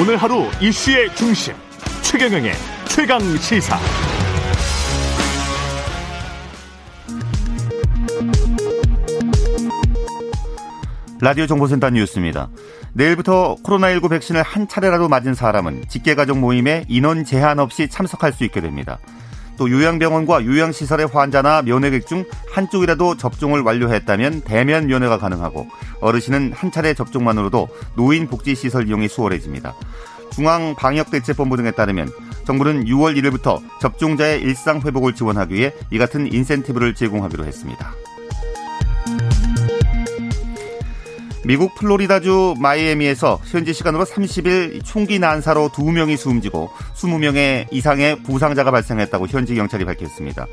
오늘 하루 이슈의 중심 최경영의 최강 시사. 라디오 정보센터 뉴스입니다. 내일부터 코로나19 백신을 한 차례라도 맞은 사람은 직계가족 모임에 인원 제한 없이 참석할 수 있게 됩니다. 또 요양병원과 요양시설의 환자나 면회객 중 한쪽이라도 접종을 완료했다면 대면 면회가 가능하고 어르신은 한 차례 접종만으로도 노인복지시설 이용이 수월해집니다. 중앙방역대책본부 등에 따르면 정부는 6월 1일부터 접종자의 일상 회복을 지원하기 위해 이 같은 인센티브를 제공하기로 했습니다. 미국 플로리다주 마이애미에서 현지 시간으로 30일 총기 난사로 2명이 숨지고 20명의 이상의 부상자가 발생했다고 현지 경찰이 밝혔습니다.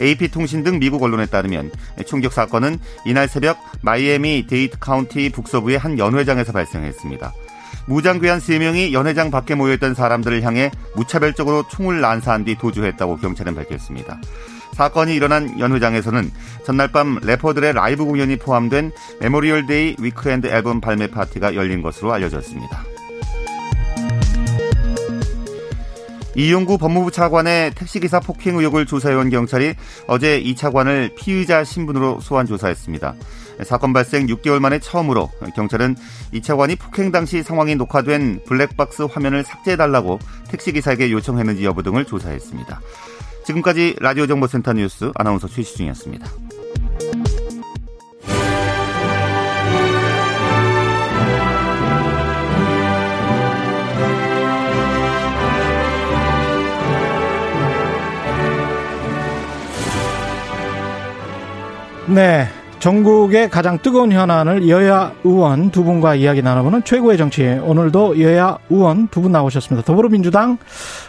AP통신 등 미국 언론에 따르면 총격 사건은 이날 새벽 마이애미 데이드 카운티 북서부의 한 연회장에서 발생했습니다. 무장괴한 3명이 연회장 밖에 모여있던 사람들을 향해 무차별적으로 총을 난사한 뒤 도주했다고 경찰은 밝혔습니다. 사건이 일어난 연회장에서는 전날 밤 래퍼들의 라이브 공연이 포함된 Memorial Day weekend 앨범 발매 파티가 열린 것으로 알려졌습니다. 이용구 법무부 차관의 택시기사 폭행 의혹을 조사해온 경찰이 어제 이 차관을 피의자 신분으로 소환 조사했습니다. 사건 발생 6개월 만에 처음으로 경찰은 이 차관이 폭행 당시 상황이 녹화된 블랙박스 화면을 삭제해달라고 택시기사에게 요청했는지 여부 등을 조사했습니다. 지금까지 라디오 정보센터 뉴스 아나운서 최시중이었습니다. 네. 전국의 가장 뜨거운 현안을 여야 의원 두 분과 이야기 나눠보는 최고의 정치. 오늘도 여야 의원 두 분 나오셨습니다. 더불어민주당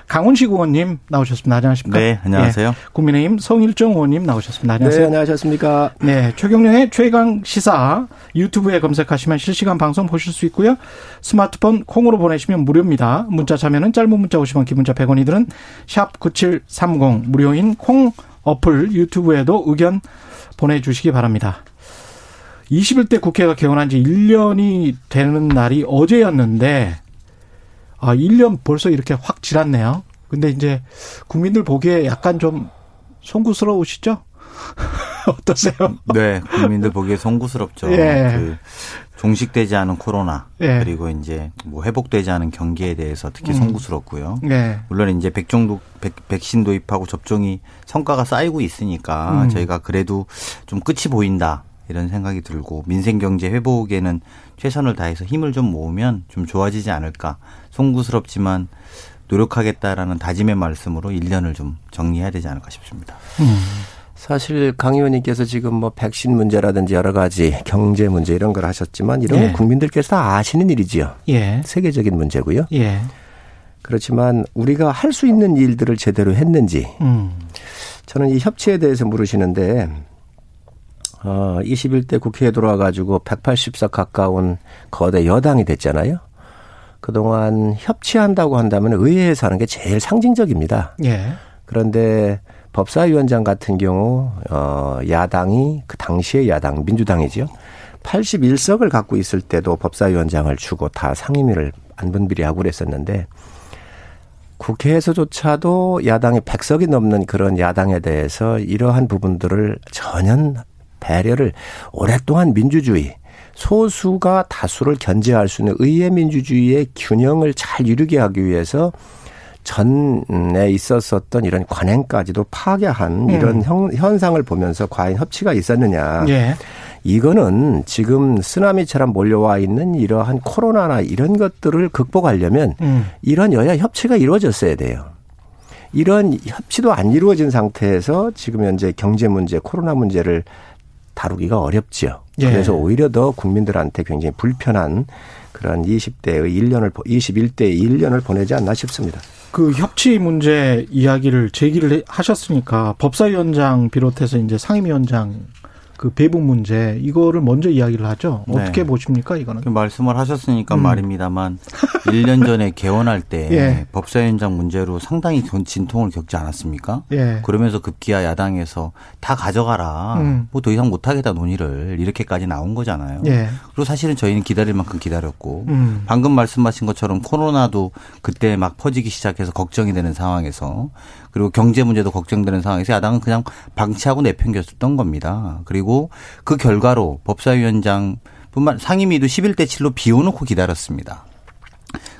강훈식 의원님 나오셨습니다. 안녕하십니까? 네, 안녕하세요. 네, 국민의힘 성일정 의원님 나오셨습니다. 안녕하세요. 네, 안녕하셨습니까? 네, 최경련의 최강 시사 유튜브에 검색하시면 실시간 방송 보실 수 있고요. 스마트폰 콩으로 보내시면 무료입니다. 문자 참여는 짧은 문자 50원, 긴 문자 100원이들은 샵 9730 무료인 콩 어플 유튜브에도 의견 보내주시기 바랍니다. 21대 국회가 개원한 지 1년이 되는 날이 어제였는데, 아, 1년 벌써 이렇게 확 지났네요. 근데 이제 국민들 보기에 약간 좀 송구스러우시죠? 어떠세요? 네, 국민들 보기에 송구스럽죠. 예. 그 종식되지 않은 코로나 예. 그리고 이제 뭐 회복되지 않은 경기에 대해서 특히 음. 송구스럽고요. 네. 물론 이제 백종도 백, 백신 도입하고 접종이 성과가 쌓이고 있으니까 음. 저희가 그래도 좀 끝이 보인다 이런 생각이 들고 민생 경제 회복에는 최선을 다해서 힘을 좀 모으면 좀 좋아지지 않을까 송구스럽지만 노력하겠다라는 다짐의 말씀으로 1년을 좀 정리해야 되지 않을까 싶습니다. 음. 사실 강 의원님께서 지금 뭐 백신 문제라든지 여러 가지 경제 문제 이런 걸 하셨지만 이런 예. 건 국민들께서 다 아시는 일이지요. 예. 세계적인 문제고요. 예. 그렇지만 우리가 할 수 있는 일들을 제대로 했는지 음. 저는 이 협치에 대해서 물으시는데 어 21대 국회에 들어와 가지고 180석 가까운 거대 여당이 됐잖아요. 그동안 협치한다고 한다면 의회에서 하는 게 제일 상징적입니다. 예. 그런데 법사위원장 같은 경우 어 야당이 그 당시의 야당 민주당이죠. 81석을 갖고 있을 때도 법사위원장을 주고 다 상임위를 안분비리하고 그랬었는데 국회에서조차도 야당이 100석이 넘는 그런 야당에 대해서 이러한 부분들을 전혀 배려를 오랫동안 민주주의 소수가 다수를 견제할 수 있는 의회 민주주의의 균형을 잘 이루게 하기 위해서 전에 있었었던 이런 관행까지도 파괴한 이런 형- 현상을 보면서 과연 협치가 있었느냐. 예. 이거는 지금 쓰나미처럼 몰려와 있는 이러한 코로나나 이런 것들을 극복하려면 음. 이런 여야 협치가 이루어졌어야 돼요. 이런 협치도 안 이루어진 상태에서 지금 현재 경제 문제, 코로나 문제를 다루기가 어렵지요. 예. 그래서 오히려 더 국민들한테 굉장히 불편한 그런 20대의 1년을 21대의 1년을 보내지 않나 싶습니다. 그 협치 문제 이야기를 제기를 하셨으니까 법사위원장 비롯해서 이제 상임위원장 그 배분 문제 이거를 먼저 이야기를 하죠. 네. 어떻게 보십니까 이거는? 그 말씀을 하셨으니까 음. 말입니다만 1년 전에 개원할 때 예. 법사위원장 문제로 상당히 전- 진통을 겪지 않았습니까? 예. 그러면서 급기야 야당에서 다 가져가라. 음. 뭐더 이상 못 하겠다 논의를 이렇게까지 나온 거잖아요. 예. 그리고 사실은 저희는 기다릴 만큼 기다렸고 음. 방금 말씀하신 것처럼 코로나도 그때 막 퍼지기 시작해서 걱정이 되는 상황에서 그리고 경제 문제도 걱정되는 상황에서 야당은 그냥 방치하고 내팽겼었던 겁니다. 그리고 그 결과로 법사위원장 뿐만 상임위도 11대 7로 비워놓고 기다렸습니다.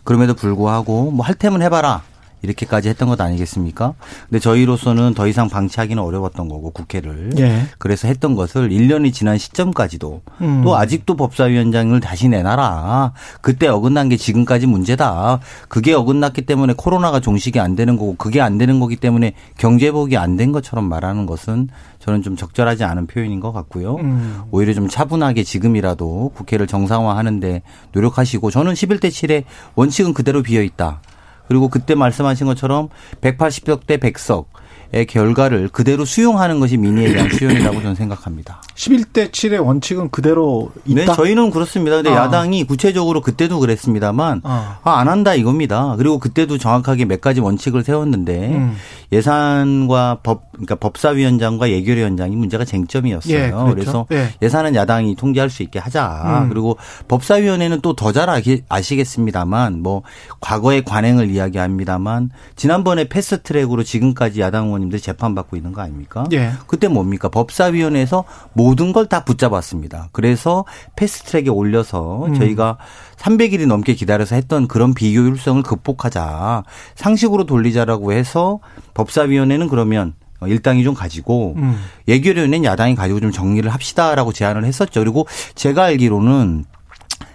그럼에도 불구하고 뭐 할 테면 해봐라. 이렇게까지 했던 것 아니겠습니까? 근데 저희로서는 더 이상 방치하기는 어려웠던 거고 국회를. 예. 그래서 했던 것을 1년이 지난 시점까지도 음. 또 아직도 법사위원장을 다시 내놔라. 그때 어긋난 게 지금까지 문제다. 그게 어긋났기 때문에 코로나가 종식이 안 되는 거고 그게 안 되는 거기 때문에 경제복이 안 된 것처럼 말하는 것은 저는 좀 적절하지 않은 표현인 것 같고요. 음. 오히려 좀 차분하게 지금이라도 국회를 정상화하는데 노력하시고 저는 11대 7의 원칙은 그대로 비어 있다. 그리고 그때 말씀하신 것처럼 180석 대 100석 의 결과를 그대로 수용하는 것이 민의에 대한 수용이라고 저는 생각합니다. 11대 7의 원칙은 그대로 있다. 네, 저희는 그렇습니다. 근데 아. 야당이 구체적으로 그때도 그랬습니다만 아. 아, 안 한다 이겁니다. 그리고 그때도 정확하게 몇 가지 원칙을 세웠는데 음. 예산과 법 그러니까 법사위원장과 예결위원장이 문제가 쟁점이었어요. 예, 그렇죠. 그래서 예. 예산은 야당이 통제할 수 있게 하자. 음. 그리고 법사위원회는 또 더 잘 아시겠습니다만 뭐 과거의 관행을 이야기합니다만 지난번에 패스트트랙으로 지금까지 야당 의원님들 재판받고 있는 거 아닙니까? 예. 그때 뭡니까? 법사위원회에서 모든 걸 다 붙잡았습니다. 그래서 패스트트랙에 올려서 음. 저희가 300일이 넘게 기다려서 했던 그런 비효율성을 극복하자. 상식으로 돌리자라고 해서 법사위원회는 그러면 일당이 좀 가지고 음. 예결위원회는 야당이 가지고 좀 정리를 합시다라고 제안을 했었죠. 그리고 제가 알기로는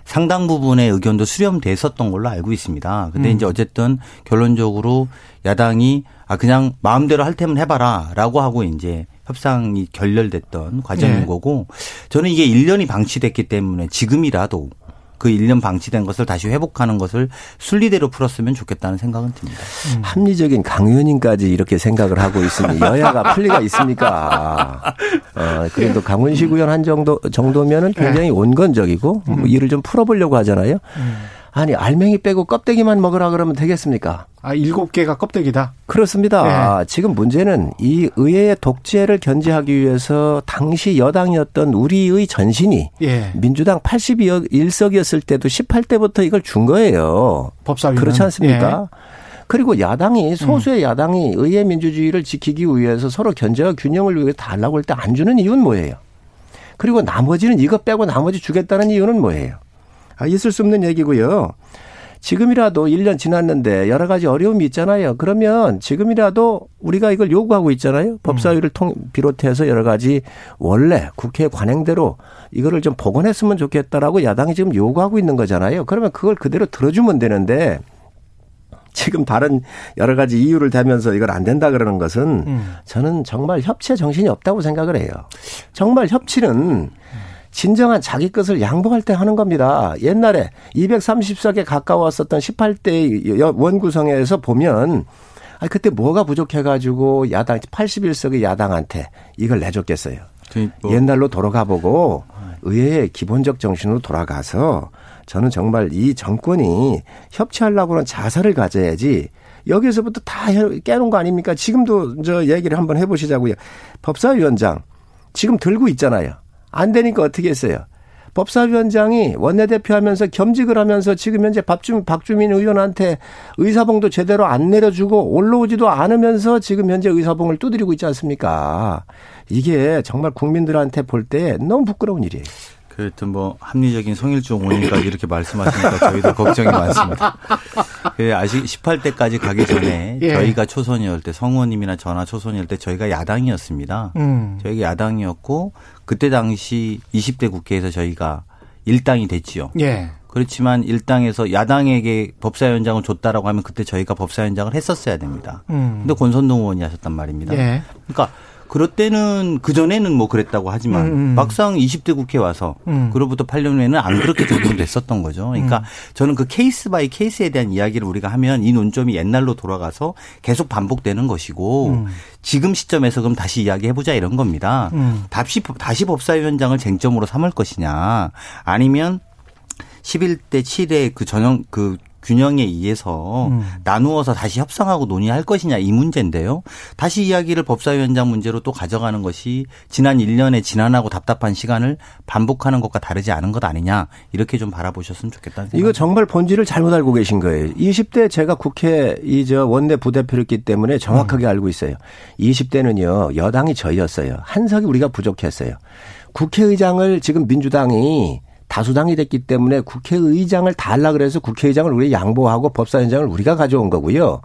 상당 부분의 의견도 수렴됐었던 걸로 알고 있습니다. 근데 음. 이제 어쨌든 결론적으로 야당이 아 그냥 마음대로 할 테면 해봐라라고 하고 이제 협상이 결렬됐던 과정인 네. 거고 저는 이게 1년이 방치됐기 때문에 지금이라도 그 1년 방치된 것을 다시 회복하는 것을 순리대로 풀었으면 좋겠다는 생각은 듭니다. 합리적인 강 의원님까지 이렇게 생각을 하고 있으니 여야가 풀리가 있습니까? 어, 그래도 강훈식 의원 한 정도 정도면은 굉장히 온건적이고 뭐 일을 좀 풀어보려고 하잖아요. 아니 알맹이 빼고 껍데기만 먹으라 그러면 되겠습니까? 아, 일곱 개가 껍데기다. 그렇습니다. 지금 문제는 이 의회의 독재를 견제하기 위해서 당시 여당이었던 우리의 전신이 예. 민주당 81석이었을 때도 18대부터 이걸 준 거예요. 법사위는. 그렇지 않습니까? 예. 그리고 야당이 소수의 야당이 의회 민주주의를 지키기 위해서 서로 견제와 균형을 위해 달라고 할 때 안 주는 이유는 뭐예요? 그리고 나머지는 이거 빼고 나머지 주겠다는 이유는 뭐예요? 아, 있을 수 없는 얘기고요. 지금이라도 1년 지났는데 여러 가지 어려움이 있잖아요. 그러면 지금이라도 우리가 이걸 요구하고 있잖아요. 법사위를 통 비롯해서 여러 가지 원래 국회 관행대로 이거를 좀 복원했으면 좋겠다라고 야당이 지금 요구하고 있는 거잖아요. 그러면 그걸 그대로 들어주면 되는데 지금 다른 여러 가지 이유를 대면서 이걸 안 된다 그러는 것은 음. 저는 정말 협치에 정신이 없다고 생각을 해요. 정말 협치는 진정한 자기 것을 양보할 때 하는 겁니다. 옛날에 230석에 가까웠었던 18대 원구성에서 보면 아 그때 뭐가 부족해가지고 야당 81석의 야당한테 이걸 내줬겠어요. 뭐 옛날로 돌아가 보고 의회의 기본적 정신으로 돌아가서 저는 정말 이 정권이 협치하려고 하는 자세를 가져야지 여기서부터 다 깨는 거 아닙니까? 지금도 저 얘기를 한번 해보시자고요. 법사위원장 지금 들고 있잖아요. 안 되니까 어떻게 했어요? 법사위원장이 원내대표 하면서 겸직을 하면서 지금 현재 박주민, 박주민 의원한테 의사봉도 제대로 안 내려주고 올라오지도 않으면서 지금 현재 의사봉을 두드리고 있지 않습니까? 이게 정말 국민들한테 볼 때 너무 부끄러운 일이에요. 그 하여튼 뭐 합리적인 성일종 의원님까지 이렇게 말씀하시니까 저희도 걱정이 많습니다. 그 아직 18대까지 가기 전에 예. 저희가 초선이었을 때 성우님이나 저나 초선이었을 때 저희가 야당이었습니다. 음. 저희가 야당이었고 그때 당시 20대 국회에서 저희가 일당이 됐지요. 예. 그렇지만 일당에서 야당에게 법사위원장을 줬다라고 하면 그때 저희가 법사위원장을 했었어야 됩니다. 음. 근데 권선동 의원이 하셨단 말입니다. 예. 그러니까 그럴 때는 그 전에는 뭐 그랬다고 하지만 음, 음. 막상 20대 국회 와서 음. 그로부터 8년 후에는 안 그렇게 적용됐었던 거죠. 그러니까 저는 그 case by case에 대한 이야기를 우리가 하면 이 논점이 옛날로 돌아가서 계속 반복되는 것이고 음. 지금 시점에서 그럼 다시 이야기해보자 이런 겁니다. 음. 다시 다시 법사위원장을 쟁점으로 삼을 것이냐 아니면 11대 7의 그 전형 그 균형에 의해서 음. 나누어서 다시 협상하고 논의할 것이냐 이 문제인데요. 다시 이야기를 법사위원장 문제로 또 가져가는 것이 지난 1년의 지난하고 답답한 시간을 반복하는 것과 다르지 않은 것 아니냐 이렇게 좀 바라보셨으면 좋겠다는 생각. 이거 정말 본질을 잘못 알고 계신 거예요. 20대 제가 국회 이 저 원내 부대표였기 때문에 정확하게 알고 있어요. 20대는요 여당이 저희였어요. 한석이 우리가 부족했어요. 국회의장을 지금 민주당이 다수당이 됐기 때문에 국회의장을 달라 그래서 국회의장을 우리 양보하고 법사위원장을 우리가 가져온 거고요.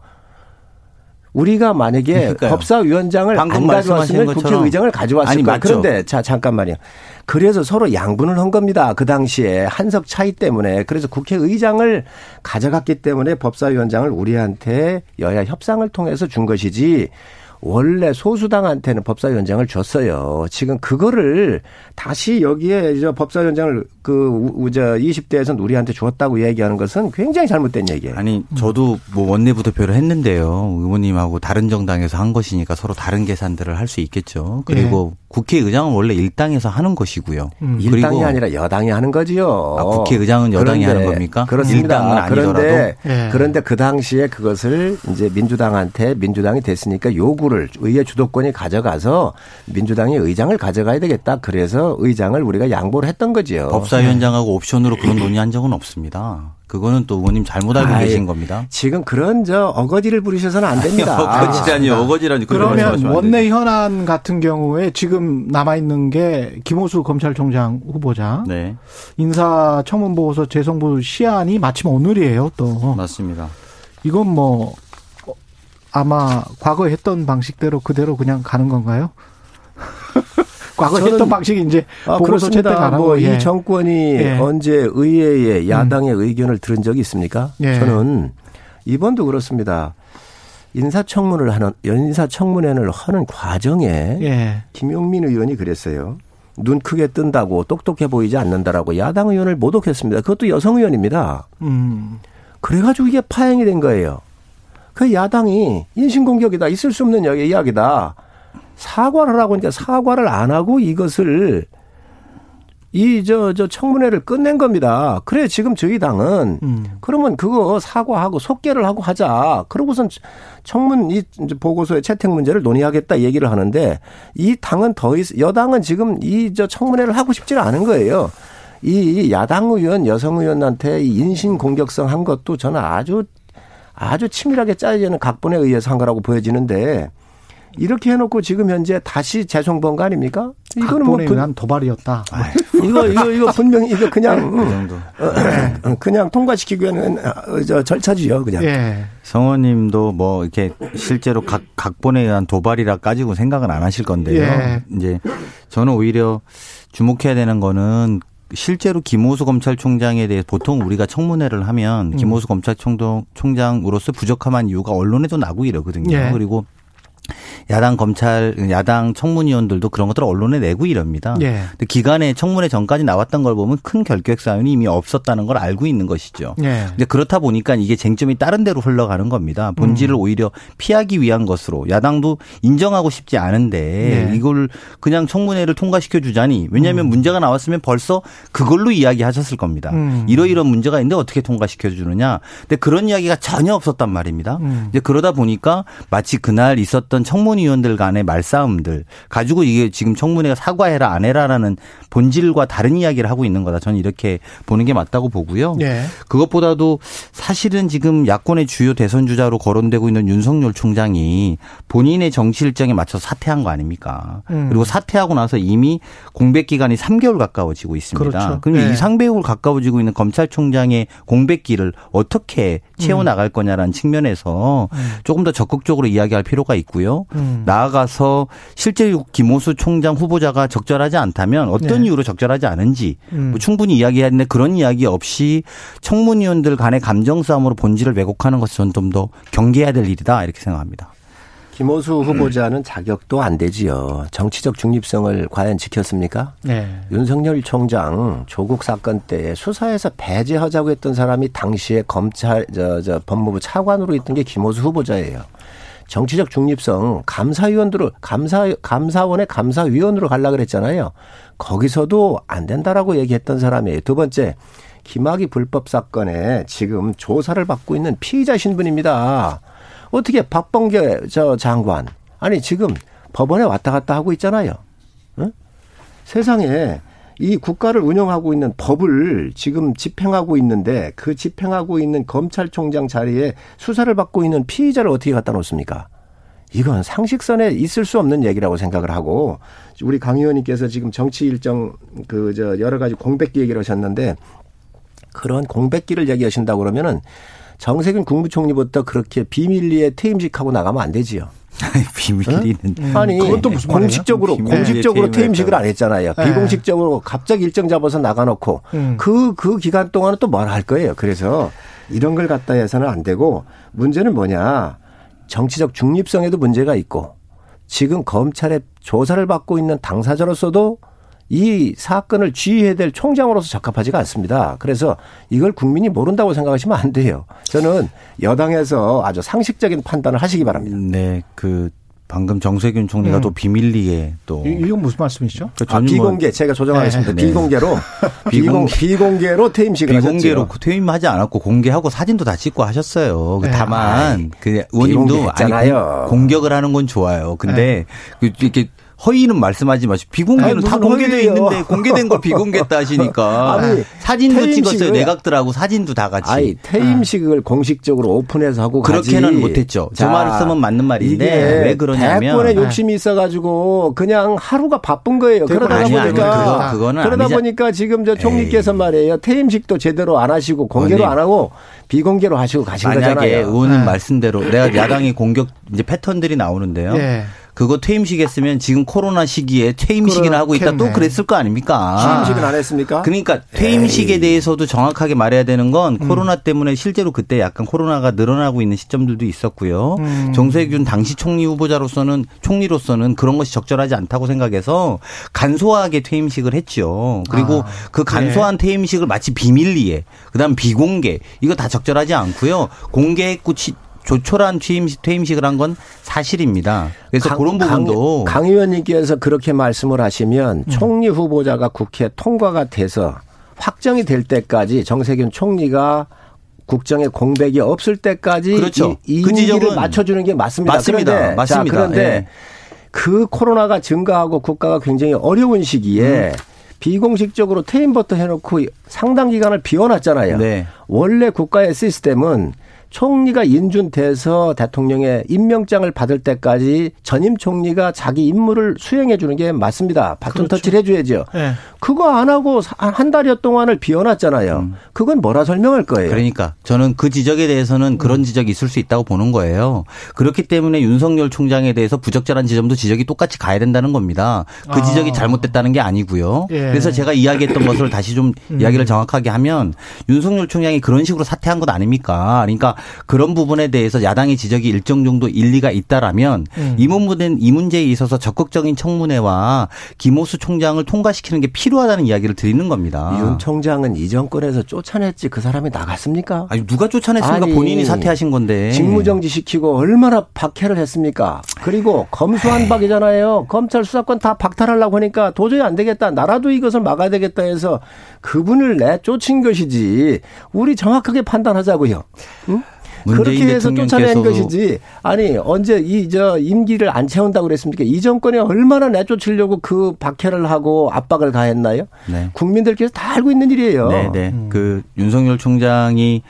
우리가 만약에 그러니까요. 법사위원장을 안 가져왔으면. 국회의장을 가져왔을 아니, 거예요. 맞죠. 그런데 자 잠깐만요. 그래서 서로 양분을 한 겁니다. 그 당시에 한석 차이 때문에 그래서 국회의장을 가져갔기 때문에 법사위원장을 우리한테 여야 협상을 통해서 준 것이지. 원래 소수당한테는 법사위원장을 줬어요. 지금 그거를 다시 여기에 저 법사위원장을 그저 20대에서는 우리한테 줬다고 얘기하는 것은 굉장히 잘못된 얘기예요. 아니 저도 뭐 원내부 대표를 했는데요. 의원님하고 다른 정당에서 한 것이니까 서로 다른 계산들을 할 수 있겠죠. 그리고 국회의장은 원래 일당에서 하는 것이고요. 음. 일당이 아니라 여당이 하는 거지요. 아, 국회의장은 여당이 하는 겁니까? 그렇습니다. 일당은 아니더라도? 그런데 예. 그런데 그 당시에 그것을 이제 민주당한테 민주당이 됐으니까 요구를 의회 주도권이 가져가서 민주당이 의장을 가져가야 되겠다. 그래서 의장을 우리가 양보를 했던 거지요. 법사 위원장하고 옵션으로 그런 논의한 적은 없습니다. 그거는 또 의원님 잘못 알고 아이, 계신 겁니다. 지금 그런 저 어거지를 부리셔서는 안 됩니다. 어거지라니 어거지라니 그런 그러면 원내. 현안 같은 경우에 지금 남아 있는 게 김호수 검찰총장 후보자 네, 인사 청문 보고서 재송부 시한이 마침 오늘이에요. 또 맞습니다. 이건 뭐 어, 아마 과거 했던 방식대로 그대로 그냥 가는 건가요? 과거 했던 방식이 이제 아, 보고서 채택 그렇습니다. 안 하고 뭐 예. 이 정권이 예. 언제 의회의 야당의 의견을 들은 적이 있습니까? 예. 저는 이번도 그렇습니다. 인사청문을 하는 인사청문회를 하는 과정에 예. 김용민 의원이 그랬어요. 눈 크게 뜬다고 똑똑해 보이지 않는다라고 야당 의원을 모독했습니다. 그것도 여성 의원입니다. 음. 그래가지고 이게 파행이 된 거예요. 그 야당이 인신공격이다. 있을 수 없는 이야기- 이야기다. 사과를 하라고 하니까 사과를 안 하고 이것을 이, 저, 저 청문회를 끝낸 겁니다. 그래, 지금 저희 당은 음. 그러면 그거 사과하고 속개를 하고 하자. 그러고선 청문 이 보고서의 채택 문제를 논의하겠다 얘기를 하는데 이 당은 더 있, 여당은 지금 이 저 청문회를 하고 싶지 않은 거예요. 이 야당 의원, 여성 의원한테 이 인신 공격성 한 것도 저는 아주 아주 치밀하게 짜여지는 각본에 의해서 한 거라고 보여지는데 이렇게 해놓고 지금 현재 다시 재송본 거 아닙니까? 이거는 뭐 각본에 분- 의한 도발이었다. 이거 이거 이거 분명히 이거 그냥 그 음, 정도. 어, 그냥 통과시키기 위한 어, 저 절차지요, 그냥. 예. 성원님도 뭐 이렇게 실제로 각 각본에 의한 도발이라 가지고 생각은 안 하실 건데요. 예. 이제 저는 오히려 주목해야 되는 거는 실제로 김호수 검찰총장에 대해 보통 우리가 청문회를 하면 음. 김호수 검찰총장으로서 부적함한 이유가 언론에도 나고 이러거든요. 예. 그리고 야당 검찰, 야당 청문위원들도 그런 것들을 언론에 내고 이럽니다. 예. 근데 기간에 청문회 전까지 나왔던 걸 보면 큰 결격 사연이 이미 없었다는 걸 알고 있는 것이죠. 예. 근데 그렇다 보니까 이게 쟁점이 다른 데로 흘러가는 겁니다. 음. 본질을 오히려 피하기 위한 것으로 야당도 인정하고 싶지 않은데 네. 이걸 그냥 청문회를 통과시켜 주자니 음. 왜냐하면 문제가 나왔으면 벌써 그걸로 이야기하셨을 겁니다. 음. 이러이런 문제가 있는데 어떻게 통과시켜 주느냐. 근데 그런 이야기가 전혀 없었단 말입니다. 음. 이제 그러다 보니까 마치 그날 있었던 청문 위원들 간의 말싸움들 가지고 이게 지금 청문회가 사과해라 안 해라라는 본질과 다른 이야기를 하고 있는 거다. 저는 이렇게 보는 게 맞다고 보고요. 예. 그것보다도 사실은 지금 야권의 주요 대선 주자로 거론되고 있는 윤석열 총장이 본인의 정치 일정에 맞춰서 사퇴한 거 아닙니까? 음. 그리고 사퇴하고 나서 이미 공백 기간이 3개월 가까워지고 있습니다. 그렇죠. 그럼 네. 이 3개월 가까워지고 있는 검찰총장의 공백기를 어떻게 채워 나갈 거냐라는 측면에서 조금 더 적극적으로 이야기할 필요가 있고요. 음. 나아가서 실제 김호수 총장 후보자가 적절하지 않다면 어떤 네. 이유로 적절하지 않은지 음. 뭐 충분히 이야기했는데 그런 이야기 없이 청문위원들 간의 감정 싸움으로 본질을 왜곡하는 것은 좀 더 경계해야 될 일이다 이렇게 생각합니다. 김호수 후보자는 자격도 안 되지요. 정치적 중립성을 과연 지켰습니까? 네. 윤석열 총장 조국 사건 때 수사에서 배제하자고 했던 사람이 당시에 검찰 저, 저 법무부 차관으로 있던 게 김호수 후보자예요. 정치적 중립성 감사위원들을 감사 감사원의 감사위원으로 갈라 그랬잖아요. 거기서도 안 된다라고 얘기했던 사람이에요. 두 번째 김학의 불법 사건에 지금 조사를 받고 있는 피의자 신분입니다. 어떻게 박범계 저 장관 아니 지금 법원에 왔다 갔다 하고 있잖아요. 응? 세상에 이 국가를 운영하고 있는 법을 지금 집행하고 있는데 그 집행하고 있는 검찰총장 자리에 수사를 받고 있는 피의자를 어떻게 갖다 놓습니까? 이건 상식선에 있을 수 없는 얘기라고 생각을 하고 우리 강 의원님께서 지금 정치 일정 그 저 여러 가지 공백기 얘기를 하셨는데 그런 공백기를 얘기하신다고 그러면은 정세균 국무총리부터 그렇게 비밀리에 퇴임식하고 나가면 안 되지요. 비밀리는 음. 아니 그것도 무슨? 공식적으로 비밀리에 공식적으로 퇴임을 퇴임식을 안 했잖아요. 네. 비공식적으로 갑자기 일정 잡아서 나가놓고 음. 그그 기간 동안은 또 뭘 할 거예요. 그래서 이런 걸 갖다 해서는 안 되고 문제는 뭐냐 정치적 중립성에도 문제가 있고 지금 검찰의 조사를 받고 있는 당사자로서도 이 사건을 지휘해야 될 총장으로서 적합하지가 않습니다. 그래서 이걸 국민이 모른다고 생각하시면 안 돼요. 저는 여당에서 아주 상식적인 판단을 하시기 바랍니다. 네, 그 방금 정세균 총리가 음. 또 비밀리에 또 이- 이건 무슨 말씀이시죠? 그 아, 비공개 제가 조정하겠습니다. 네. 비공개로 비공 비공개. 비공개로 퇴임식을 비공개로 하셨죠. 퇴임하지 않았고 공개하고 사진도 다 찍고 하셨어요. 그 네. 다만 그 의원님도 아니 공격을 하는 건 좋아요. 근데 그 이렇게 허위는 말씀하지 마시고 비공개는 아니, 다 공개돼 허위예요. 있는데 공개된 걸 비공개했다 하시니까 아니, 사진도 퇴임식을- 찍었어요. 내각들하고 사진도 다 같이. 아니 퇴임식을 공식적으로 오픈해서 하고 그렇게는 가지. 못했죠. 저 자, 말씀은 맞는 말인데 이게 왜 그러냐면 대권에 욕심이 있어가지고 그냥 하루가 바쁜 거예요. 그러다 아니, 보니까 그거- 그거는 그러다 아니지. 보니까 지금 저 총리께서 말이에요. 퇴임식도 제대로 안 하시고 공개로. 안 하고 비공개로 하시고 가신 만약에 거잖아요. 의원님 네. 말씀대로 내가 야당의 공격 이제 패턴들이 나오는데요. 예. 그거 퇴임식 했으면 지금 코로나 시기에 퇴임식이나 하고 있다 또. 그랬을 거 아닙니까? 퇴임식은 안 했습니까? 그러니까 퇴임식에 에이. 대해서도 정확하게 말해야 되는 건 음. 코로나 때문에 실제로 그때 약간 코로나가 늘어나고 있는 시점들도 있었고요. 음. 정세균 당시 총리 후보자로서는 총리로서는 그런 것이 적절하지 않다고 생각해서 간소하게 퇴임식을 했죠. 그리고 아, 그 간소한 퇴임식을 마치 비밀리에 그다음 비공개 이거 다 적절하지 않고요. 공개했고 치- 조촐한 퇴임식, 퇴임식을 한 건 사실입니다. 그래서 강- 그런 부분도 강, 강 의원님께서 그렇게 말씀을 음. 하시면 총리 후보자가 국회 통과가 돼서 확정이 될 때까지 정세균 총리가 국정에 공백이 없을 때까지 그렇죠. 이, 이그 맞춰주는 게 맞습니다. 맞습니다. 그런데, 맞습니다. 자, 그런데 예. 그 코로나가 증가하고 국가가 굉장히 어려운 시기에 음. 비공식적으로 퇴임부터 해놓고 상당 기간을 비워놨잖아요. 네. 원래 국가의 시스템은 총리가 인준돼서 대통령의 임명장을 받을 때까지 전임 총리가 자기 임무를 수행해 주는 게 맞습니다. 바톤 그렇죠. 터치를 해줘야죠. 예. 그거 안 하고 한 달여 동안을 비워놨잖아요. 그건 뭐라 설명할 거예요? 음. 그러니까 저는 그 지적에 대해서는 그런 지적이 있을 수 있다고 보는 거예요. 그렇기 때문에 윤석열 총장에 대해서 부적절한 지점도 지적이 똑같이 가야 된다는 겁니다. 그 아. 지적이 잘못됐다는 게 아니고요. 예. 그래서 제가 이야기했던 것을 다시 좀 이야기를 정확하게 하면 윤석열 총장이 그런 식으로 사퇴한 것 아닙니까? 그러니까 그런 부분에 대해서 야당의 지적이 일정 정도 일리가 있다라면 음. 이 문제는 이 문제에 있어서 적극적인 청문회와 김호수 총장을 통과시키는 게 필요하다는 이야기를 드리는 겁니다. 윤 총장은 이 정권에서 쫓아냈지 그 사람이 나갔습니까? 아니 누가 쫓아냈습니까? 아니, 본인이 사퇴하신 건데. 직무정지 시키고 얼마나 박해를 했습니까? 그리고 검수한 박이잖아요. 검찰 수사권 다 박탈하려고 하니까 도저히 안 되겠다. 나라도 이것을 막아야 되겠다 해서 그분을 내쫓은 것이지. 우리 정확하게 판단하자고요. 응? 그렇게 해서 쫓아낸 것이지. 아니 언제 이 저 임기를 안 채운다고 그랬습니까? 이 정권에 얼마나 내쫓으려고 그 박해를 하고 압박을 가했나요? 네. 국민들께서 다 알고 있는 일이에요. 네, 네. 음. 그 윤석열 총장이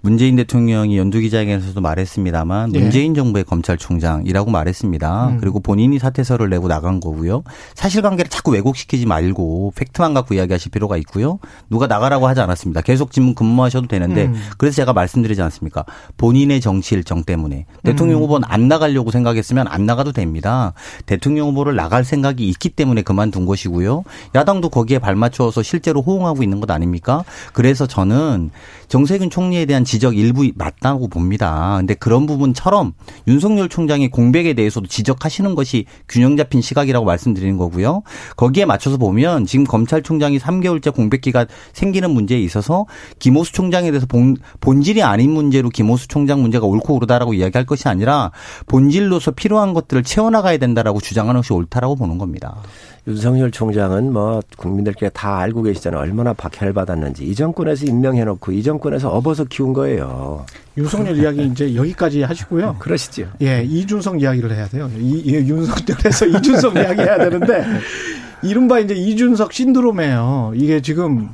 문재인 대통령이 연두기자회견에서도 말했습니다만 예. 문재인 정부의 검찰총장이라고 말했습니다. 음. 그리고 본인이 사퇴서를 내고 나간 거고요. 사실관계를 자꾸 왜곡시키지 말고 팩트만 갖고 이야기하실 필요가 있고요. 누가 나가라고 하지 않았습니다. 계속 지금 근무하셔도 되는데 음. 그래서 제가 말씀드리지 않습니까? 본인의 정치 일정 때문에 대통령 음. 후보는 안 나가려고 생각했으면 안 나가도 됩니다. 대통령 후보를 나갈 생각이 있기 때문에 그만둔 것이고요. 야당도 거기에 발맞춰서 실제로 호응하고 있는 것 아닙니까? 그래서 저는 정세균 총리에 대한 지적 일부 맞다고 봅니다. 근데 그런 부분처럼 윤석열 총장의 공백에 대해서도 지적하시는 것이 균형 잡힌 시각이라고 말씀드리는 거고요. 거기에 맞춰서 보면 지금 검찰총장이 3개월째 공백기가 생기는 문제에 있어서 김호수 총장에 대해서 본, 본질이 아닌 문제로 김호수 총장 문제가 옳고 그르다라고 이야기할 것이 아니라 본질로서 필요한 것들을 채워나가야 된다라고 주장하는 것이 옳다라고 보는 겁니다. 윤석열 총장은 뭐 국민들께 다 알고 계시잖아요. 얼마나 박해를 받았는지. 이 정권에서 임명해놓고 이 정권에서 업어서 키운 거예요. 윤석열 이야기 이제 여기까지 하시고요. 그러시죠. 예, 이준석 이야기를 해야 돼요. 이, 이 윤석열에서 이준석 이야기 해야 되는데 이른바 이제 이준석 신드롬이에요. 이게 지금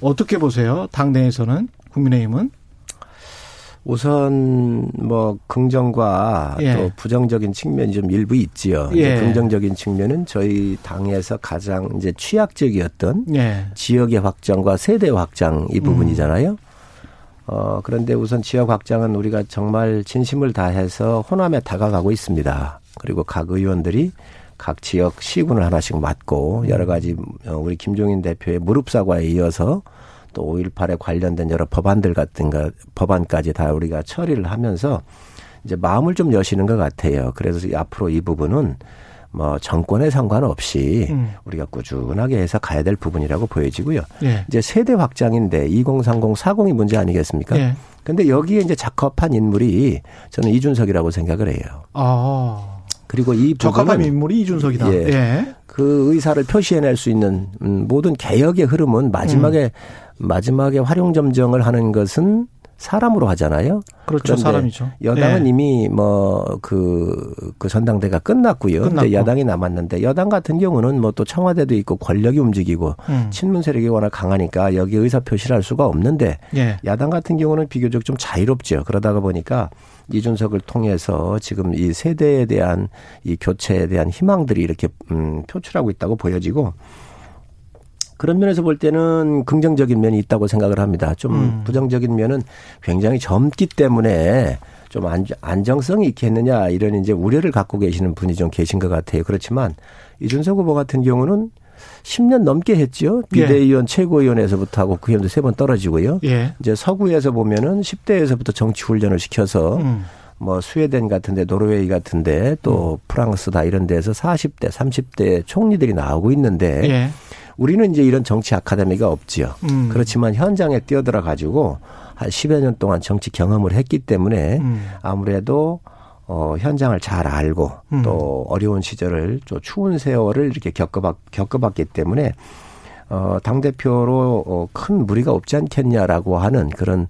어떻게 보세요? 당내에서는 국민의힘은 우선 뭐 긍정과 예. 또 부정적인 측면이 좀 일부 있지요. 예. 긍정적인 측면은 저희 당에서 가장 이제 취약적이었던 예. 지역의 확장과 세대 확장 이 부분이잖아요. 어, 그런데 우선 지역 확장은 우리가 정말 진심을 다해서 호남에 다가가고 있습니다. 그리고 각 의원들이 각 지역 시군을 하나씩 맡고 여러 가지 어, 우리 김종인 대표의 무릎 사과에 이어서 또 5.18에 관련된 여러 법안들 같은 거, 법안까지 다 우리가 처리를 하면서 이제 마음을 좀 여시는 것 같아요. 그래서 이 앞으로 이 부분은 뭐 정권에 상관없이 음. 우리가 꾸준하게 해서 가야 될 부분이라고 보여지고요. 예. 이제 세대 확장인데 2030, 40이 문제 아니겠습니까? 예. 근데 여기에 이제 적합한 인물이 저는 이준석이라고 생각을 해요. 아. 그리고 이 적합한 인물이 이준석이다. 예. 예. 그 의사를 표시해낼 수 있는 음, 모든 개혁의 흐름은 마지막에 마지막에 활용 점정을 하는 것은 사람으로 하잖아요. 그렇죠. 사람이죠. 여당은 예. 이미 뭐그그 전당대가 끝났고요. 끝났고. 근데 여당이 남았는데 여당 같은 경우는 뭐 또 청와대도 있고 권력이 움직이고 음. 친문 세력이 워낙 강하니까 여기 의사 표시를 할 수가 없는데 예. 야당 같은 경우는 비교적 좀 자유롭죠. 그러다가 보니까 이준석을 통해서 지금 이 세대에 대한 이 교체에 대한 희망들이 이렇게 음, 표출하고 있다고 보여지고 그런 면에서 볼 때는 긍정적인 면이 있다고 생각을 합니다. 좀 음. 부정적인 면은 굉장히 젊기 때문에 좀 안, 안정성이 있겠느냐 이런 이제 우려를 갖고 계시는 분이 좀 계신 것 같아요. 그렇지만 이준석 후보 같은 경우는 10년 넘게 했죠. 예. 비대위원 최고위원에서부터 하고 그 현도 세 번 떨어지고요. 예. 이제 서구에서 보면은 10대에서부터 정치 훈련을 시켜서 음. 뭐 스웨덴 같은데 노르웨이 같은데 또 프랑스 다 이런 데서 40대, 30대 총리들이 나오고 있는데 예. 우리는 이제 이런 정치 아카데미가 없지요. 음. 그렇지만 현장에 뛰어들어 가지고 한 10여 년 동안 정치 경험을 했기 때문에 음. 아무래도 어, 현장을 잘 알고 음. 또 어려운 시절을 또 추운 세월을 이렇게 겪어봤, 겪어봤기 때문에 어, 당대표로 어, 큰 무리가 없지 않겠냐라고 하는 그런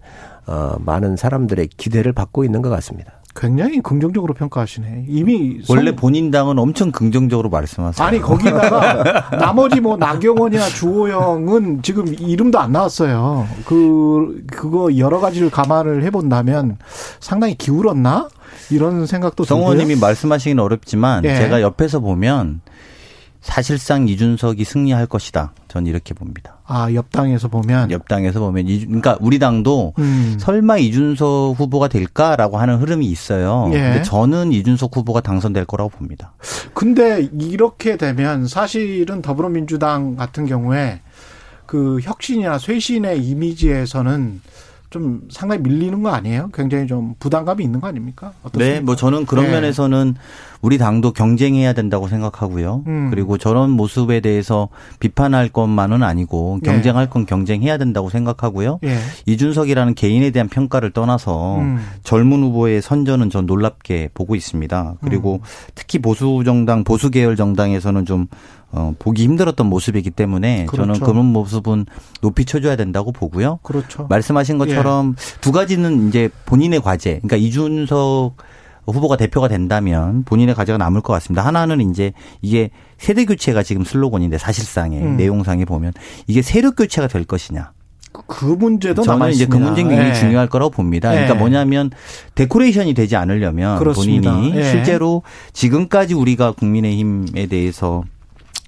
어, 많은 사람들의 기대를 받고 있는 것 같습니다. 굉장히 긍정적으로 평가하시네. 이미 원래 성- 본인 당은 엄청 긍정적으로 말씀하세요. 아니 거기다가 나머지 뭐 나경원이나 주호영은 지금 이름도 안 나왔어요. 그 그거 여러 가지를 감안을 해본다면 상당히 기울었나 이런 생각도 성 들고요. 의원님이 말씀하시기는 어렵지만 예. 제가 옆에서 보면 사실상 이준석이 승리할 것이다. 전 이렇게 봅니다. 아 옆당에서 보면 옆당에서 보면 이 그러니까 우리 당도 음. 설마 이준석 후보가 될까라고 하는 흐름이 있어요. 예. 근데 저는 이준석 후보가 당선될 거라고 봅니다. 근데 이렇게 되면 사실은 더불어민주당 같은 경우에 그 혁신이나 쇄신의 이미지에서는 좀 상당히 밀리는 거 아니에요? 굉장히 좀 부담감이 있는 거 아닙니까? 어떻습니까? 네, 뭐 저는 그런 네. 면에서는 우리 당도 경쟁해야 된다고 생각하고요. 음. 그리고 저런 모습에 대해서 비판할 것만은 아니고 네. 경쟁할 건 경쟁해야 된다고 생각하고요. 예. 이준석이라는 개인에 대한 평가를 떠나서 음. 젊은 후보의 선전은 전 놀랍게 보고 있습니다. 그리고 음. 특히 보수 정당, 보수 계열 정당에서는 좀 어, 보기 힘들었던 모습이기 때문에 저는 그렇죠. 그런 모습은 높이 쳐줘야 된다고 보고요. 그렇죠. 말씀하신 것처럼 예. 두 가지는 이제 본인의 과제, 그러니까 이준석 후보가 대표가 된다면 본인의 과제가 남을 것 같습니다. 하나는 이제 이게 세대 교체가 지금 슬로건인데 사실상의 음. 내용상에 보면 이게 세력 교체가 될 것이냐. 그 문제도 저는 이제. 그 문제 굉장히 예. 중요할 거라고 봅니다. 그러니까 예. 뭐냐면 데코레이션이 되지 않으려면 그렇습니다. 본인이 예. 실제로 지금까지 우리가 국민의힘에 대해서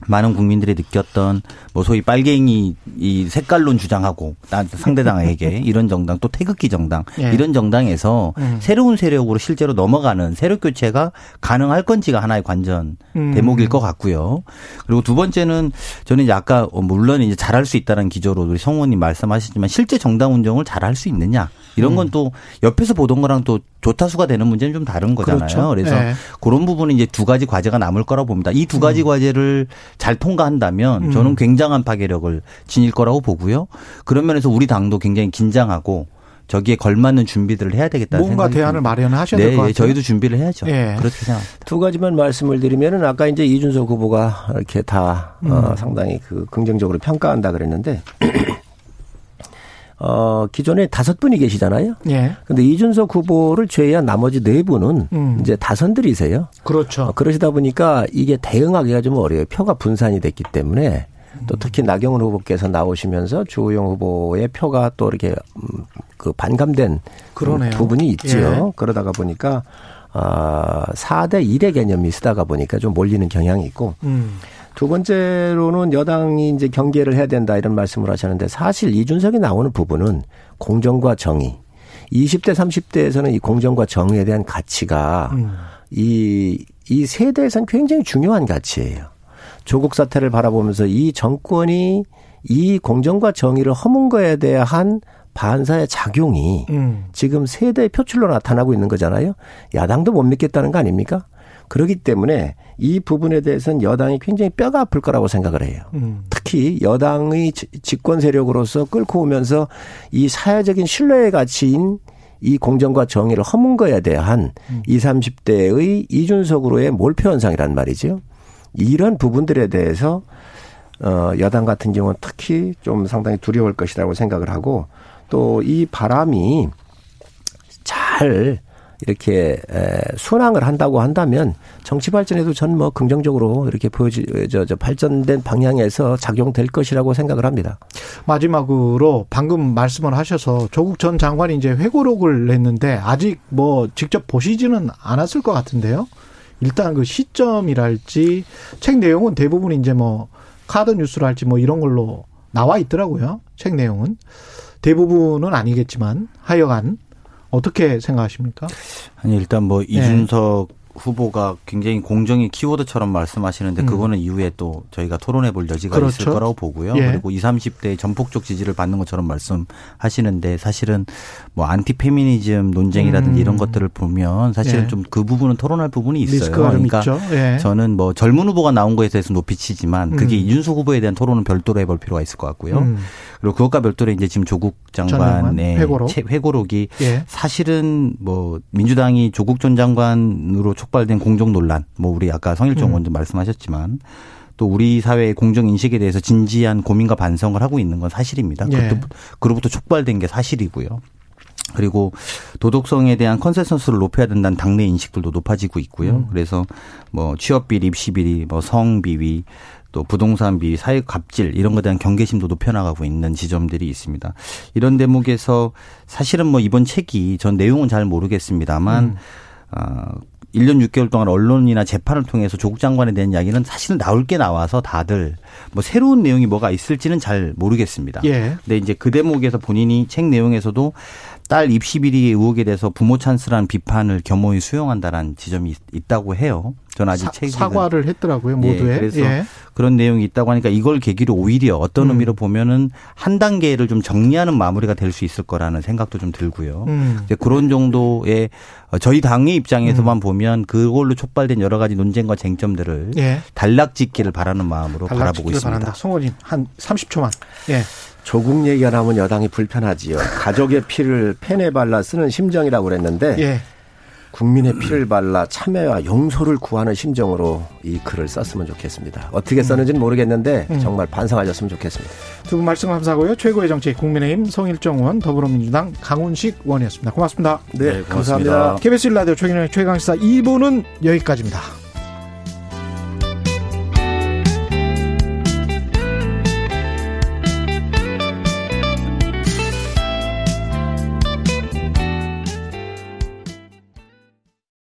많은 국민들이 느꼈던 뭐 소위 빨갱이 이 색깔론 주장하고 나 상대당에게 이런 정당 또 태극기 정당 예. 이런 정당에서 음. 새로운 세력으로 실제로 넘어가는 세력 교체가 가능할 건지가 하나의 관전 음. 대목일 것 같고요. 그리고 두 번째는 저는 이제 아까 어, 물론 이제 잘할 수 있다는 기조로 우리 성우님 말씀하셨지만 실제 정당 운영을 잘할 수 있느냐 이런 음. 건또 옆에서 보던 거랑 또 조타수가 되는 문제는 좀 다른 거잖아요. 그렇죠. 그래서 예. 그런 부분은 이제 두 가지 과제가 남을 거라고 봅니다. 이 두 가지 과제를 잘 통과한다면 음. 저는 굉장 한 파괴력을 지닐 거라고 보고요. 그런 면에서 우리 당도 굉장히 긴장하고 저기에 걸맞는 준비들을 해야 되겠다는 뭔가 생각이 대안을 듭니다. 마련하셔야 네, 될것 같아요. 저희도 준비를 해야죠. 예. 그렇게 생각합니다. 두 가지만 말씀을 드리면은 아까 이제 이준석 후보가 이렇게 다 어, 상당히 그 긍정적으로 평가한다 그랬는데 어 기존에 다섯 분이 계시잖아요. 예. 근데 이준석 후보를 제외한 나머지 네 분은 음. 이제 다선들이세요. 그렇죠. 어, 그러시다 보니까 이게 대응하기가 좀 어려워요. 표가 분산이 됐기 때문에 또 특히 나경원 후보께서 나오시면서 주호영 후보의 표가 또 이렇게 음, 그 반감된 그러네요. 부분이 있지요. 예. 그러다가 보니까 아 4대 1의 개념이 쓰다가 보니까 좀 몰리는 경향이 있고 음. 두 번째로는 여당이 이제 경계를 해야 된다 이런 말씀을 하셨는데 사실 이준석이 나오는 부분은 공정과 정의. 20대 30대에서는 이 공정과 정의에 대한 가치가 음. 이, 이 세대에선 굉장히 중요한 가치예요. 조국 사태를 바라보면서 이 정권이 이 공정과 정의를 허문 거에 대한 반사의 작용이 음. 지금 세대의 표출로 나타나고 있는 거잖아요. 야당도 못 믿겠다는 거 아닙니까? 그렇기 때문에 이 부분에 대해서는 여당이 굉장히 뼈가 아플 거라고 생각을 해요. 음. 특히 여당의 지- 집권 세력으로서 끌고 오면서 이 사회적인 신뢰의 가치인 이 공정과 정의를 허문 거에 대한 음. 20, 30대의 이준석으로의 몰표 현상이란 말이죠. 이런 부분들에 대해서 어 여당 같은 경우는 특히 좀 상당히 두려울 것이라고 생각을 하고 또 이 바람이 잘 이렇게 에, 순항을 한다고 한다면 정치 발전에도 전 뭐 긍정적으로 이렇게 보여지 저, 저 발전된 방향에서 작용될 것이라고 생각을 합니다. 마지막으로 방금 말씀을 하셔서 조국 전 장관이 이제 회고록을 냈는데 아직 뭐 직접 보시지는 않았을 것 같은데요. 일단 그 시점이랄지 책 내용은 대부분 이제 뭐 카드 뉴스랄지 뭐 이런 걸로 나와 있더라고요. 책 내용은 대부분은 아니겠지만 하여간 어떻게 생각하십니까? 아니 일단 뭐 네. 이준석 후보가 굉장히 공정의 키워드처럼 말씀하시는데 음. 그거는 이후에 또 저희가 토론해 볼 여지가 그렇죠. 있을 거라고 보고요. 예. 그리고 20, 30대의 전폭적 지지를 받는 것처럼 말씀하시는데 사실은 뭐 안티 페미니즘 논쟁이라든지 음. 이런 것들을 보면 사실은 예. 좀그 부분은 토론할 부분이 있어요. 그러니까. 예. 저는 뭐 젊은 후보가 나온 거에 대해서 높이 치지만 그게 음. 이준석 후보에 대한 토론은 별도로 해볼 필요가 있을 것 같고요. 음. 그리고 그것과 별도로 이제 지금 조국 장관 장관의 회고록. 채- 회고록이 예. 사실은 뭐 민주당이 조국 전 장관으로 촉발된 공정 논란, 뭐 우리 아까 성일종 음. 의원도 말씀하셨지만 또 우리 사회의 공정 인식에 대해서 진지한 고민과 반성을 하고 있는 건 사실입니다. 예. 그것도 그로부터 촉발된 게 사실이고요. 그리고 도덕성에 대한 consensus를 높여야 된다는 당내 인식들도 높아지고 있고요. 음. 그래서 뭐 취업 비리, 입시 비리, 뭐 성비위, 또 부동산 비리, 사회 갑질 이런 것에 대한 경계심도 높여나가고 있는 지점들이 있습니다. 이런 대목에서 사실은 뭐 이번 책이 전 내용은 잘 모르겠습니다만 음. 아 1년 6개월 동안 언론이나 재판을 통해서 조국 장관에 대한 이야기는 사실은 나올 게 나와서 다들 뭐 새로운 내용이 뭐가 있을지는 잘 모르겠습니다. 예. 근데 이제 그 대목에서 본인이 책 내용에서도 딸 입시 비리 의혹에 대해서 부모 찬스라는 비판을 겸허히 수용한다라는 지점이 있- 있다고 해요. 저는 아직 사, 사과를 했더라고요 예, 모두에. 그래서 예. 그런 내용이 있다고 하니까 이걸 계기로 오히려 어떤 음. 의미로 보면은 한 단계를 좀 정리하는 마무리가 될 수 있을 거라는 생각도 좀 들고요. 음. 이제 그런 정도의 어, 저희 당의 입장에서만 보면 그걸로 촉발된 여러 가지 논쟁과 쟁점들을 예. 단락짓기를 바라는 마음으로 바라보고 있습니다. 바란다. 송호님 한 30초만. 예. 조국 얘기가 나오면 여당이 불편하지요. 가족의 피를 펜에 발라 쓰는 심정이라고 그랬는데 예. 국민의 피를 발라 참여와 용서를 구하는 심정으로 이 글을 썼으면 좋겠습니다. 어떻게 썼는지는 모르겠는데 음. 정말 반성하셨으면 좋겠습니다. 두 분 말씀 감사하고요. 최고의 정치 국민의힘 송일정 의원 더불어민주당 강훈식 의원이었습니다. 고맙습니다. 네, 네, 고맙습니다. 감사합니다. KBS 1라디오 최경영의 최강시사 2부는 여기까지입니다.